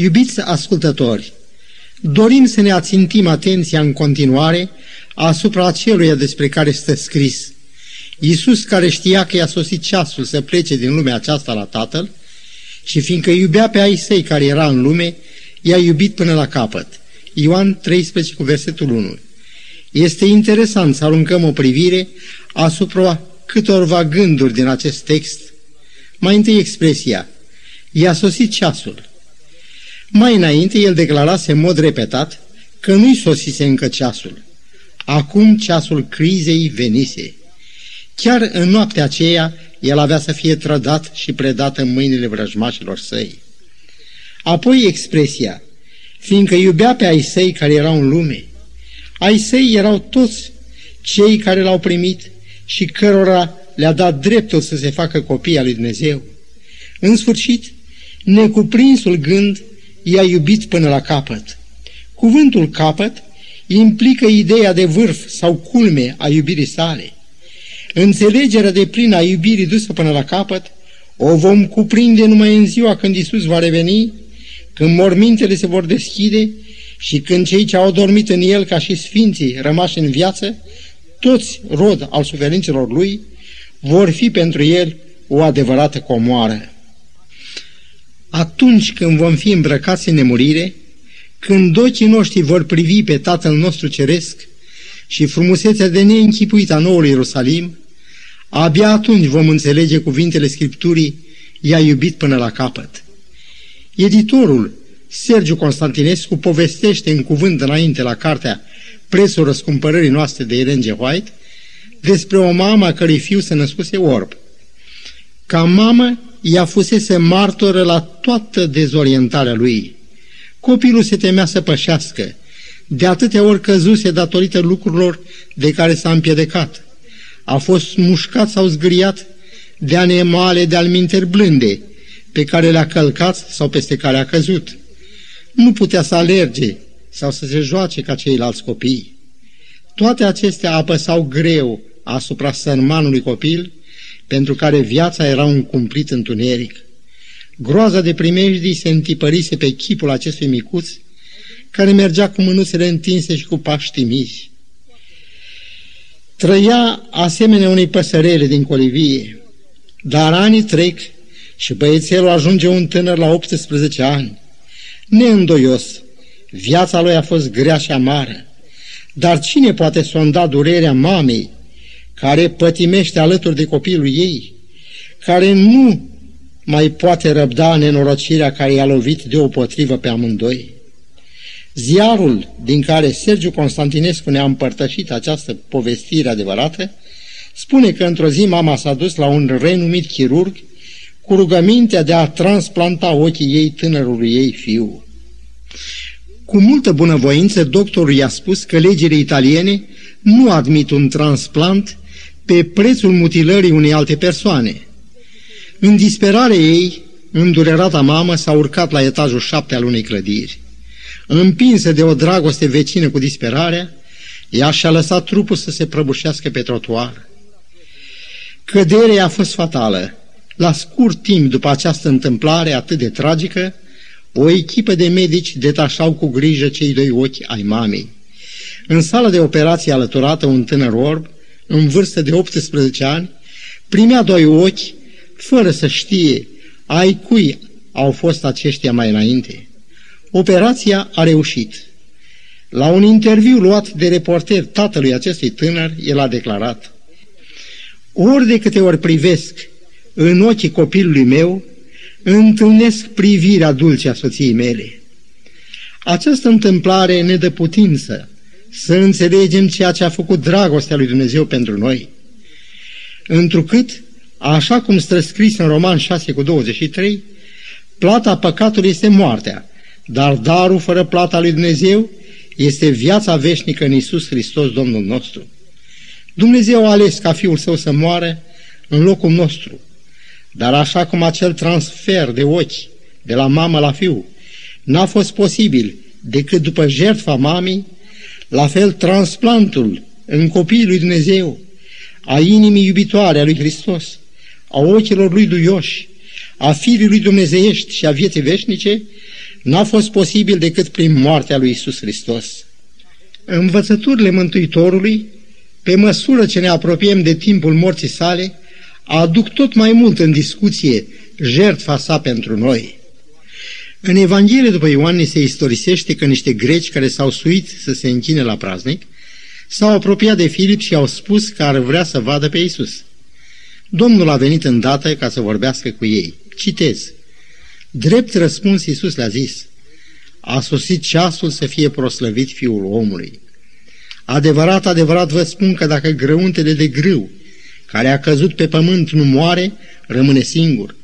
Iubiți ascultători, dorim să ne ațintim atenția în continuare asupra aceluia despre care stă scris. Iisus care știa că i-a sosit ceasul să plece din lumea aceasta la Tatăl și fiindcă iubea pe ai săi care era în lume, i-a iubit până la capăt. Ioan 13 cu versetul 1. Este interesant să aruncăm o privire asupra câtorva gânduri din acest text. Mai întâi expresia, i-a sosit ceasul. Mai înainte, el declarase în mod repetat că nu-i sosise încă ceasul. Acum ceasul crizei venise. Chiar în noaptea aceea, el avea să fie trădat și predat în mâinile vrăjmașilor săi. Apoi expresia, fiindcă iubea pe ai săi care erau în lume. Ai săi erau toți cei care l-au primit și cărora le-a dat dreptul să se facă copii al lui Dumnezeu. În sfârșit, necuprinsul gând i-a iubit până la capăt. Cuvântul capăt implică ideea de vârf sau culme a iubirii sale. Înțelegerea de plină a iubirii dusă până la capăt o vom cuprinde numai în ziua când Isus va reveni, când mormintele se vor deschide și când cei ce au dormit în El ca și sfinții rămași în viață, toți rod al suferințelor Lui, vor fi pentru El o adevărată comoară. Atunci când vom fi îmbrăcați în nemurire, când ochii noștri vor privi pe Tatăl nostru Ceresc și frumusețea de neînchipuit a noului Ierusalim, abia atunci vom înțelege cuvintele Scripturii, i-a iubit până la capăt. Editorul Sergiu Constantinescu povestește în cuvânt înainte la cartea Prețul răscumpărării noastre de Ellen G. White despre o mamă cărei fiu se născuse orb. Ca mamă, ea fusese martoră la toată dezorientarea lui. Copilul se temea să pășească, de atâtea ori căzuse datorită lucrurilor de care s-a împiedicat. A fost mușcat sau zgriat de animale de alminteri blânde, pe care le-a călcat sau peste care a căzut. Nu putea să alerge sau să se joace ca ceilalți copii. Toate acestea apăsau greu asupra sărmanului copil, pentru care viața era un cumplit întuneric. Groaza de primejdii se întipărise pe chipul acestui micuț, care mergea cu mânuțele întinse și cu paști mici. Trăia asemenea unei păsărele din colivie, dar anii trec și băiețelul ajunge un tânăr la 18 ani. Neîndoios, viața lui a fost grea și amară, dar cine poate sonda durerea mamei care pătimește alături de copilul ei, care nu mai poate răbda nenorocirea care i-a lovit deopotrivă pe amândoi. Ziarul din care Sergiu Constantinescu ne-a împărtășit această povestire adevărată spune că într-o zi mama s-a dus la un renumit chirurg cu rugămintea de a transplanta ochii ei tânărului ei fiu. Cu multă bunăvoință, doctorul i-a spus că legile italiene nu admit un transplant pe prețul mutilării unei alte persoane. În disperare ei, îndurerata mamă s-a urcat la etajul șapte al unei clădiri. Împinsă de o dragoste vecină cu disperarea, ea și-a lăsat trupul să se prăbușească pe trotuar. Căderea a fost fatală. La scurt timp după această întâmplare atât de tragică, o echipă de medici detașau cu grijă cei doi ochi ai mamei. În sala de operație alăturată un tânăr orb, în vârstă de 18 ani, primea doi ochi, fără să știe ai cui au fost aceștia mai înainte. Operația a reușit. La un interviu luat de reporter tatălui acestui tânăr, el a declarat Ori de câte ori privesc în ochii copilului meu, întâlnesc privirea dulce a soției mele. Această întâmplare ne dă putință să înțelegem ceea ce a făcut dragostea lui Dumnezeu pentru noi. Întrucât, așa cum stă scris în Roman 6 cu 23, plata păcatului este moartea, dar darul fără plata lui Dumnezeu este viața veșnică în Isus Hristos, Domnul nostru. Dumnezeu a ales ca Fiul Său să moară în locul nostru, dar așa cum acel transfer de ochi de la mamă la fiu n-a fost posibil decât după jertfa mamei, la fel transplantul în copiii lui Dumnezeu, a inimii iubitoare a lui Hristos, a ochilor lui duioși, a firii lui Dumnezeiești și a vieții veșnice n-a fost posibil decât prin moartea lui Isus Hristos. Învățăturile Mântuitorului, pe măsură ce ne apropiem de timpul morții sale, aduc tot mai mult în discuție jertfa sa pentru noi. În Evanghelie după Ioan se istorisește că niște greci care s-au suit să se închine la praznic s-au apropiat de Filip și au spus că ar vrea să vadă pe Isus. Domnul a venit îndată ca să vorbească cu ei. Citez. Drept răspuns Iisus le-a zis, a sosit ceasul să fie proslăvit Fiul omului. Adevărat, adevărat vă spun că dacă grăuntele de grâu care a căzut pe pământ nu moare, rămâne singur.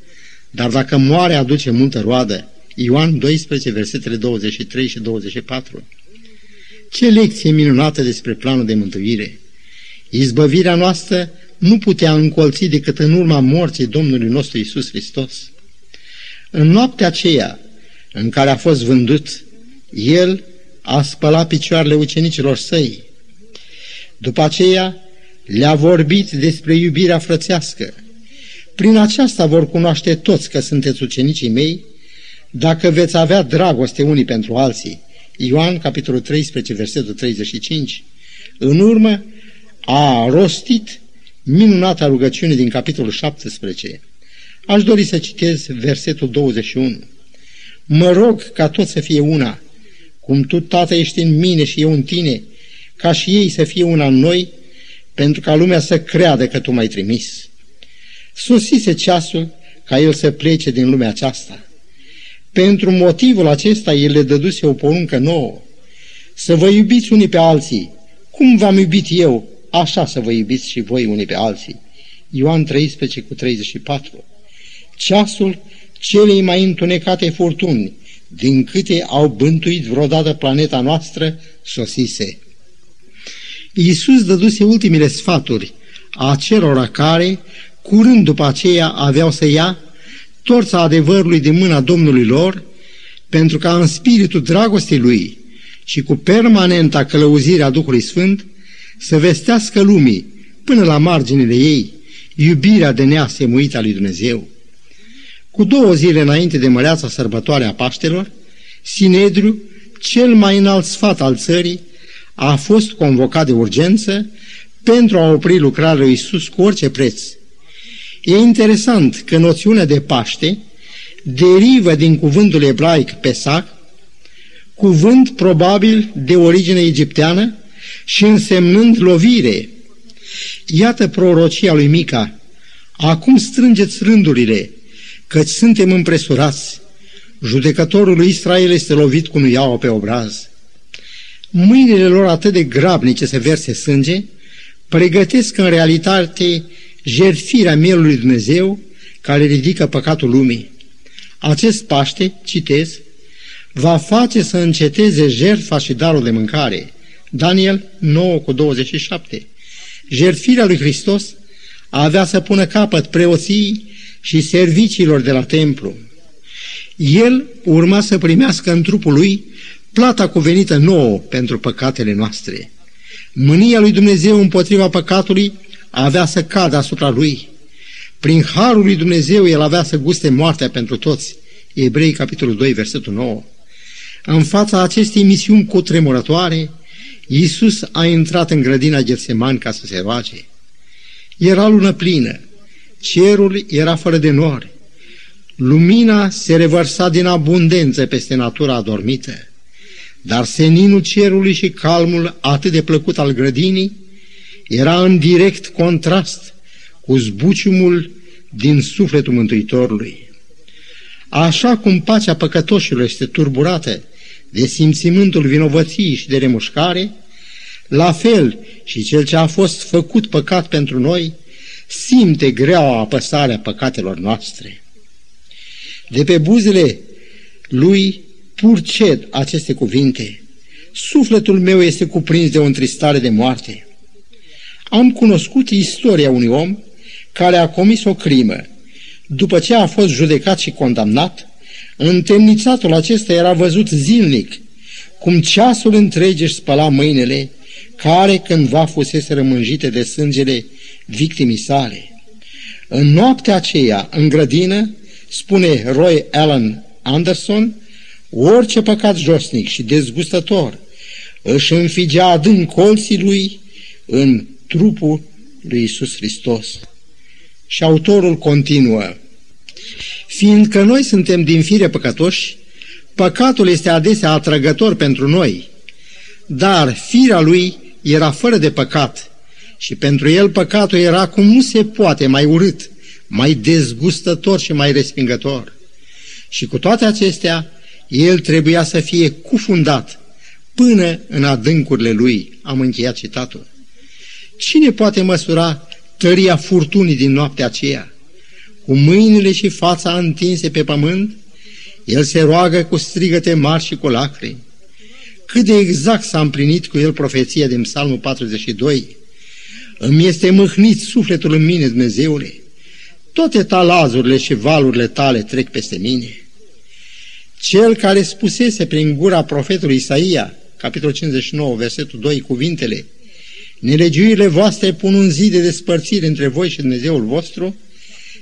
Dar dacă moare, aduce multă roadă. Ioan 12, versetele 23 și 24. Ce lecție minunată despre planul de mântuire! Izbăvirea noastră nu putea încolți decât în urma morții Domnului nostru Isus Hristos. În noaptea aceea în care a fost vândut, el a spălat picioarele ucenicilor săi. După aceea le-a vorbit despre iubirea frățească. Prin aceasta vor cunoaște toți că sunteți ucenicii mei, dacă veți avea dragoste unii pentru alții. Ioan, capitolul 13, versetul 35. În urmă, a rostit minunata rugăciune din capitolul 17. Aș dori să citez versetul 21. Mă rog ca tot să fie una, cum tu, Tată, ești în mine și eu în tine, ca și ei să fie una în noi, pentru ca lumea să creadă că tu m-ai trimis. Sosise ceasul ca el să plece din lumea aceasta. Pentru motivul acesta el le dăduse o poruncă nouă, să vă iubiți unii pe alții, cum v-am iubit eu, așa să vă iubiți și voi unii pe alții. Ioan 13 cu 34 Ceasul celei mai întunecate furtuni, din câte au bântuit vreodată planeta noastră, sosise. Iisus dăduse ultimile sfaturi a celor care, curând după aceea, aveau să ia torța adevărului din mâna Domnului lor, pentru ca în spiritul dragostei lui și cu permanenta călăuzire a Duhului Sfânt să vestească lumii până la marginile ei iubirea de neasemuită a lui Dumnezeu. Cu două zile înainte de măreața sărbătoare a Paștelor, Sinedriu, cel mai înalt sfat al țării, a fost convocat de urgență pentru a opri lucrarea lui Isus cu orice preț. E interesant că noțiunea de Paște derivă din cuvântul ebraic Pesach, cuvânt probabil de origine egipteană și însemnând lovire. Iată prorocia lui Mica. Acum strângeți rândurile, căci suntem împresurați. Judecătorul lui Israel este lovit cu nuiaua pe obraz mâinile lor atât de grabnice să verse sânge, pregătesc în realitate jertfirea mielului Dumnezeu care ridică păcatul lumii. Acest Paște, citez, va face să înceteze jertfa și darul de mâncare. Daniel 9 cu 27. Jertfirea lui Hristos avea să pună capăt preoții și serviciilor de la templu. El urma să primească în trupul lui plata cuvenită nouă pentru păcatele noastre. Mânia lui Dumnezeu împotriva păcatului avea să cadă asupra lui. Prin harul lui Dumnezeu el avea să guste moartea pentru toți. Ebrei, capitolul 2, versetul 9. În fața acestei misiuni cutremurătoare, Iisus a intrat în grădina Getsemani ca să se roage. Era lună plină, cerul era fără de nori, lumina se revărsa din abundență peste natura adormită. Dar seninul cerului și calmul atât de plăcut al grădinii era în direct contrast cu zbuciumul din sufletul Mântuitorului. Așa cum pacea păcătoșilor este turburată de simțimântul vinovăției și de remușcare, la fel și cel ce a fost făcut păcat pentru noi simte greaua apăsarea păcatelor noastre. De pe buzele lui purced aceste cuvinte. Sufletul meu este cuprins de o întristare de moarte. Am cunoscut istoria unui om care a comis o crimă. După ce a fost judecat și condamnat, întemnițatul acesta era văzut zilnic, cum ceasul întreg își spăla mâinile, care cândva fusese rămânjite de sângele victimii sale. În noaptea aceea, în grădină, spune Roy Allen Anderson, orice păcat josnic și dezgustător își înfigea adânc colții lui în trupul lui Isus Hristos. Și autorul continuă, fiindcă noi suntem din fire păcătoși, păcatul este adesea atrăgător pentru noi, dar firea lui era fără de păcat și pentru el păcatul era cum nu se poate mai urât, mai dezgustător și mai respingător. Și cu toate acestea, el trebuia să fie cufundat până în adâncurile lui. Am încheiat citatul. Cine poate măsura tăria furtunii din noaptea aceea? Cu mâinile și fața întinse pe pământ, el se roagă cu strigăte mari și cu lacrimi. Cât de exact s-a împlinit cu el profeția din Psalmul 42. Îmi este mâhnit sufletul în mine, Dumnezeule. Toate talazurile și valurile tale trec peste mine. Cel care spusese prin gura profetului Isaia, capitolul 59, versetul 2, cuvintele, Nelegiurile voastre pun un zid de despărțire între voi și Dumnezeul vostru,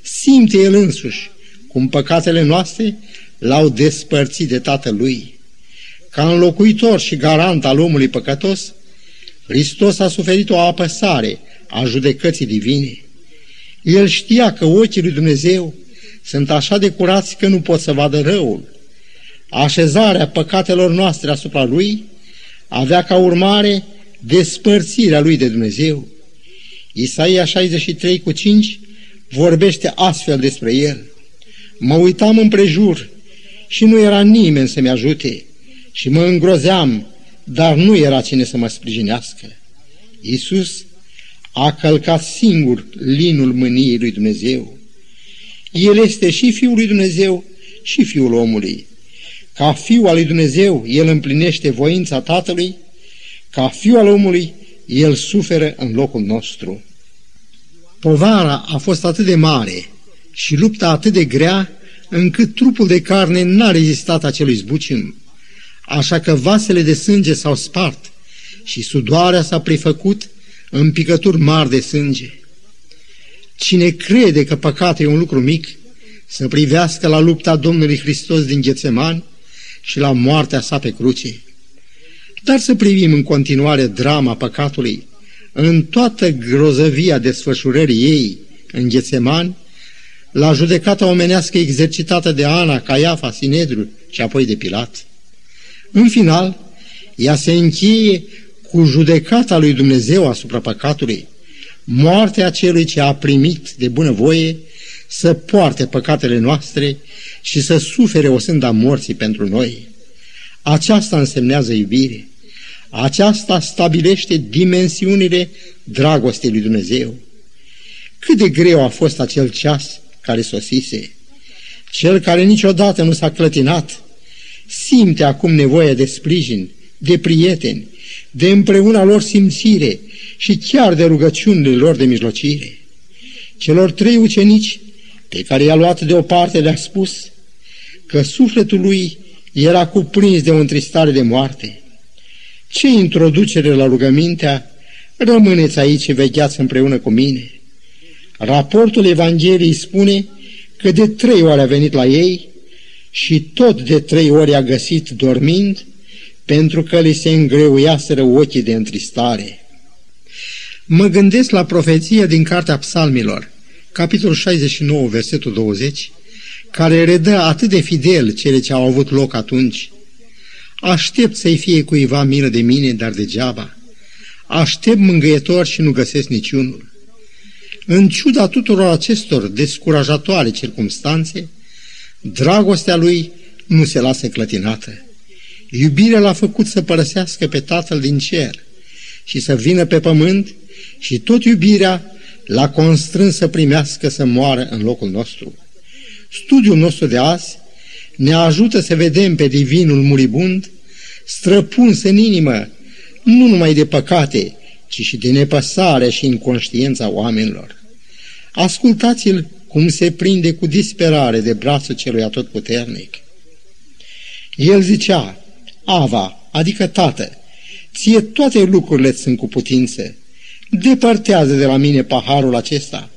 simte El însuși cum păcatele noastre l-au despărțit de Tatălui. Ca înlocuitor și garant al omului păcătos, Hristos a suferit o apăsare a judecății divine. El știa că ochii lui Dumnezeu sunt așa de curați că nu pot să vadă răul. Așezarea păcatelor noastre asupra lui avea ca urmare despărțirea lui de Dumnezeu. Isaia 63 cu 5 vorbește astfel despre el. Mă uitam împrejur și nu era nimeni să-mi ajute și mă îngrozeam, dar nu era cine să mă sprijinească. Iisus a călcat singur linul mâniei lui Dumnezeu. El este și Fiul lui Dumnezeu și Fiul omului. Ca Fiul al lui Dumnezeu, El împlinește voința Tatălui ca fiul al omului, el suferă în locul nostru. Povara a fost atât de mare și lupta atât de grea, încât trupul de carne n-a rezistat acelui zbucim. Așa că vasele de sânge s-au spart și sudoarea s-a prefăcut în picături mari de sânge. Cine crede că păcatul e un lucru mic, să privească la lupta Domnului Hristos din Ghețemani și la moartea sa pe cruce. Dar să privim în continuare drama păcatului în toată grozăvia desfășurării ei în Ghețeman, la judecata omenească exercitată de Ana, Caiafa, Sinedru și apoi de Pilat. În final, ea se încheie cu judecata lui Dumnezeu asupra păcatului, moartea celui ce a primit de bunăvoie să poarte păcatele noastre și să sufere o sânda morții pentru noi. Aceasta însemnează iubire. Aceasta stabilește dimensiunile dragostei lui Dumnezeu. Cât de greu a fost acel ceas care sosise. Cel care niciodată nu s-a clătinat, simte acum nevoia de sprijin, de prieteni, de împreuna lor simțire și chiar de rugăciunile lor de mijlocire. Celor trei ucenici pe care i-a luat deoparte le-a spus că sufletul lui era cuprins de o întristare de moarte ce introducere la rugămintea, rămâneți aici și vegheați împreună cu mine. Raportul Evangheliei spune că de trei ori a venit la ei și tot de trei ori a găsit dormind, pentru că li se îngreuiaseră ochii de întristare. Mă gândesc la profeția din Cartea Psalmilor, capitolul 69, versetul 20, care redă atât de fidel cele ce au avut loc atunci – Aștept să-i fie cuiva milă de mine, dar degeaba. Aștept mângâietor și nu găsesc niciunul. În ciuda tuturor acestor descurajatoare circumstanțe, dragostea lui nu se lasă clătinată. Iubirea l-a făcut să părăsească pe Tatăl din cer și să vină pe pământ și tot iubirea l-a constrâns să primească să moară în locul nostru. Studiul nostru de azi ne ajută să vedem pe divinul muribund străpuns în inimă, nu numai de păcate, ci și de nepăsare și inconștiența oamenilor. Ascultați-l cum se prinde cu disperare de brațul celui atotputernic. El zicea, Ava, adică tată, ție toate lucrurile sunt cu putință, depărtează de la mine paharul acesta,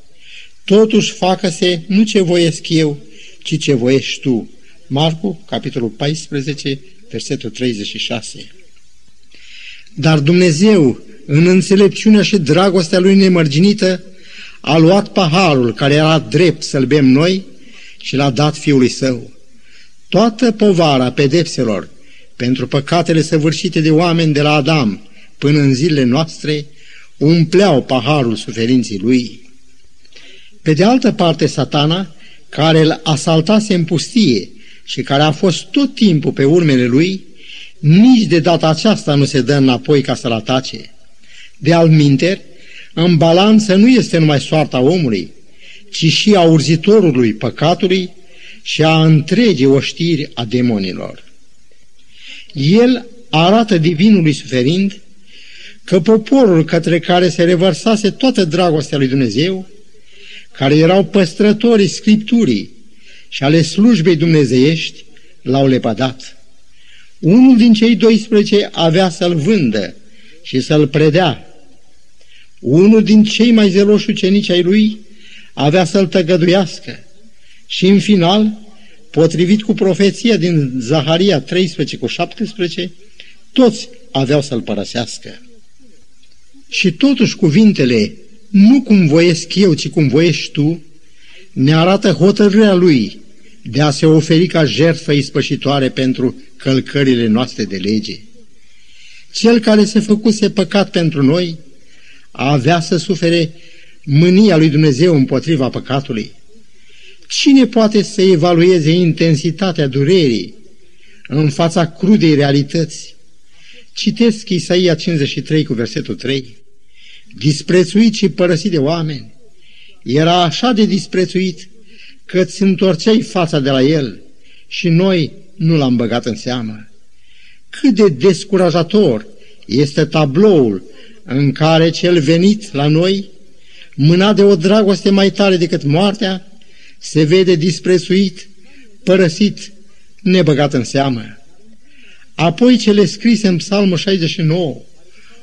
totuși facă-se nu ce voiesc eu, ci ce voiești tu. Marcu, capitolul 14, versetul 36. Dar Dumnezeu, în înțelepciunea și dragostea Lui nemărginită, a luat paharul care era drept să-l bem noi și l-a dat Fiului Său. Toată povara pedepselor pentru păcatele săvârșite de oameni de la Adam până în zilele noastre umpleau paharul suferinții lui. Pe de altă parte, satana, care îl asaltase în pustie și care a fost tot timpul pe urmele lui, nici de data aceasta nu se dă înapoi ca să-l atace. De alminter, în balanță nu este numai soarta omului, ci și a urzitorului păcatului și a întregii oștiri a demonilor. El arată divinului suferind că poporul către care se revărsase toată dragostea lui Dumnezeu, care erau păstrătorii Scripturii și ale slujbei dumnezeiești, l-au lepădat. Unul din cei 12 avea să-l vândă și să-l predea. Unul din cei mai zeloși ucenici ai lui avea să-l tăgăduiască. Și în final, potrivit cu profeția din Zaharia 13 cu 17, toți aveau să-l părăsească. Și totuși cuvintele, nu cum voiesc eu, ci cum voiești tu, ne arată hotărârea lui de a se oferi ca jertfă ispășitoare pentru călcările noastre de lege. Cel care se făcuse păcat pentru noi avea să sufere mânia lui Dumnezeu împotriva păcatului. Cine poate să evalueze intensitatea durerii în fața crudei realități? Citesc Isaia 53 cu versetul 3. Disprețuit și părăsit de oameni, era așa de disprețuit că îți întorceai fața de la el și noi nu l-am băgat în seamă. Cât de descurajator este tabloul în care cel venit la noi, mânat de o dragoste mai tare decât moartea, se vede disprețuit, părăsit, nebăgat în seamă. Apoi cele scrise în psalmul 69,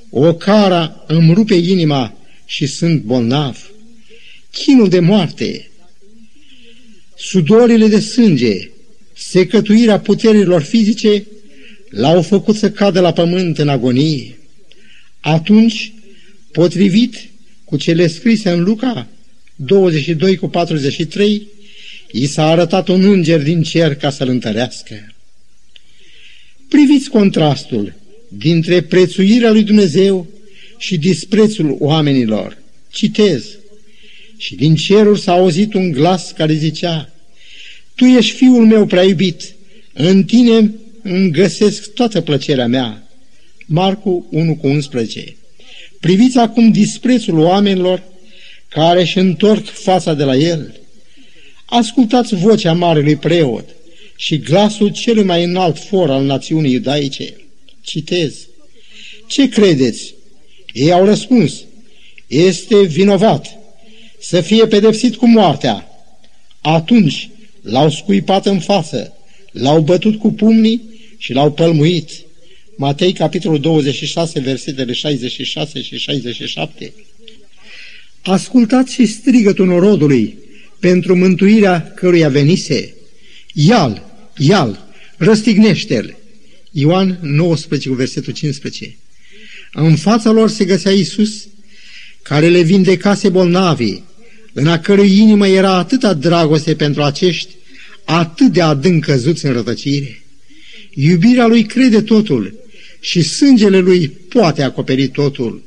o cara îmi rupe inima și sunt bolnav. Chinul de moarte, sudorile de sânge, secătuirea puterilor fizice l-au făcut să cadă la pământ în agonie. Atunci, potrivit cu cele scrise în Luca 22 cu 43, i s-a arătat un înger din cer ca să-l întărească. Priviți contrastul dintre prețuirea lui Dumnezeu și disprețul oamenilor. Citez. Și din cerul s-a auzit un glas care zicea, Tu ești fiul meu prea iubit, în tine îmi găsesc toată plăcerea mea. Marcu 1 cu 11. Priviți acum disprețul oamenilor care își întorc fața de la el. Ascultați vocea marelui preot și glasul celui mai înalt for al națiunii iudaice. Citez. Ce credeți? Ei au răspuns. Este vinovat să fie pedepsit cu moartea. Atunci l-au scuipat în față, l-au bătut cu pumnii și l-au pălmuit. Matei, capitolul 26, versetele 66 și 67. Ascultați și strigătul norodului pentru mântuirea căruia venise. Ial, ial, răstignește-l. Ioan 19, versetul 15. În fața lor se găsea Iisus, care le vindecase bolnavii, în a cărui inimă era atâta dragoste pentru acești, atât de adânc căzuți în rătăcire. Iubirea lui crede totul și sângele lui poate acoperi totul.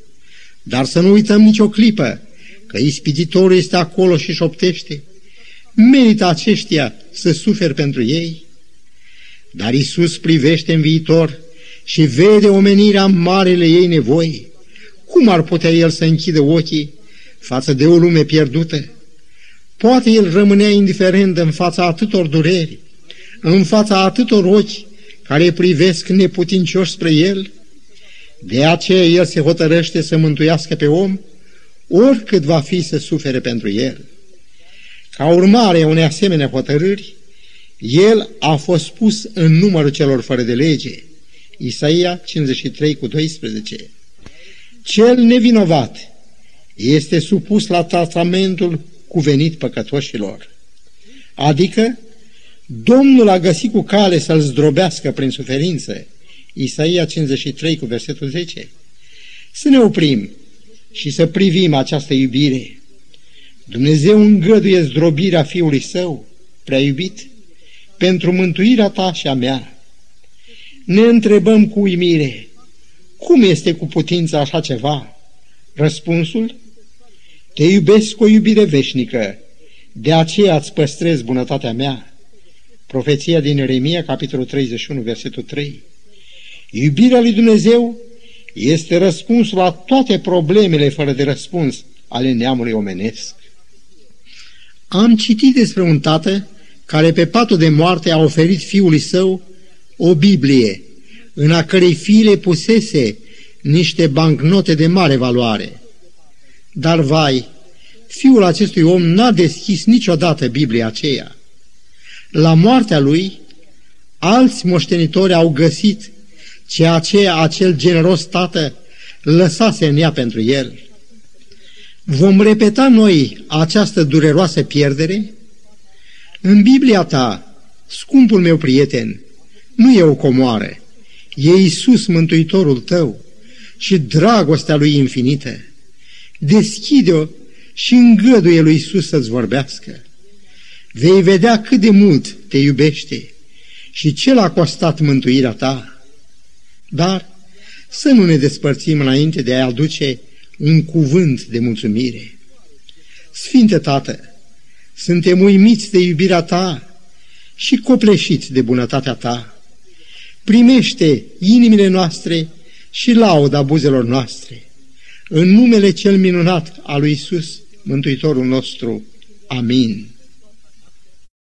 Dar să nu uităm nicio clipă că ispititorul este acolo și șoptește. Merită aceștia să suferi pentru ei? Dar Isus privește în viitor și vede omenirea marele ei nevoi. Cum ar putea El să închidă ochii față de o lume pierdută? Poate El rămânea indiferent în fața atâtor dureri, în fața atâtor ochi care privesc neputincioși spre El? De aceea El se hotărăște să mântuiască pe om, oricât va fi să sufere pentru El. Ca urmare a unei asemenea hotărâri, El a fost pus în numărul celor fără de lege. Isaia 53 cu 12. Cel nevinovat este supus la tratamentul cuvenit păcătoșilor, adică Domnul a găsit cu cale să-l zdrobească prin suferință. Isaia 53 cu versetul 10. Să ne oprim și să privim această iubire. Dumnezeu îngăduie zdrobirea Fiului Său, prea iubit, pentru mântuirea ta și a mea. Ne întrebăm cu uimire, cum este cu putința așa ceva? Răspunsul? Te iubesc cu o iubire veșnică, de aceea îți păstrez bunătatea mea. Profeția din Eremia, capitolul 31, versetul 3. Iubirea lui Dumnezeu este răspunsul la toate problemele fără de răspuns ale neamului omenesc. Am citit despre un tată care pe patul de moarte a oferit fiului său o Biblie, în a cărei fiile pusese niște bancnote de mare valoare. Dar, vai, fiul acestui om n-a deschis niciodată Biblia aceea. La moartea lui, alți moștenitori au găsit ceea ce acel generos tată lăsase în ea pentru el. Vom repeta noi această dureroasă pierdere? În Biblia ta, scumpul meu prieten, nu e o comoară, e Iisus Mântuitorul tău și dragostea Lui infinită. Deschide-o și îngăduie Lui Iisus să-ți vorbească. Vei vedea cât de mult te iubește și ce l-a costat mântuirea ta. Dar să nu ne despărțim înainte de a aduce un cuvânt de mulțumire. Sfinte Tată, suntem uimiți de iubirea Ta și copleșiți de bunătatea Ta. Primește inimile noastre și lauda buzelor noastre. În numele cel minunat al lui Isus, Mântuitorul nostru. Amin.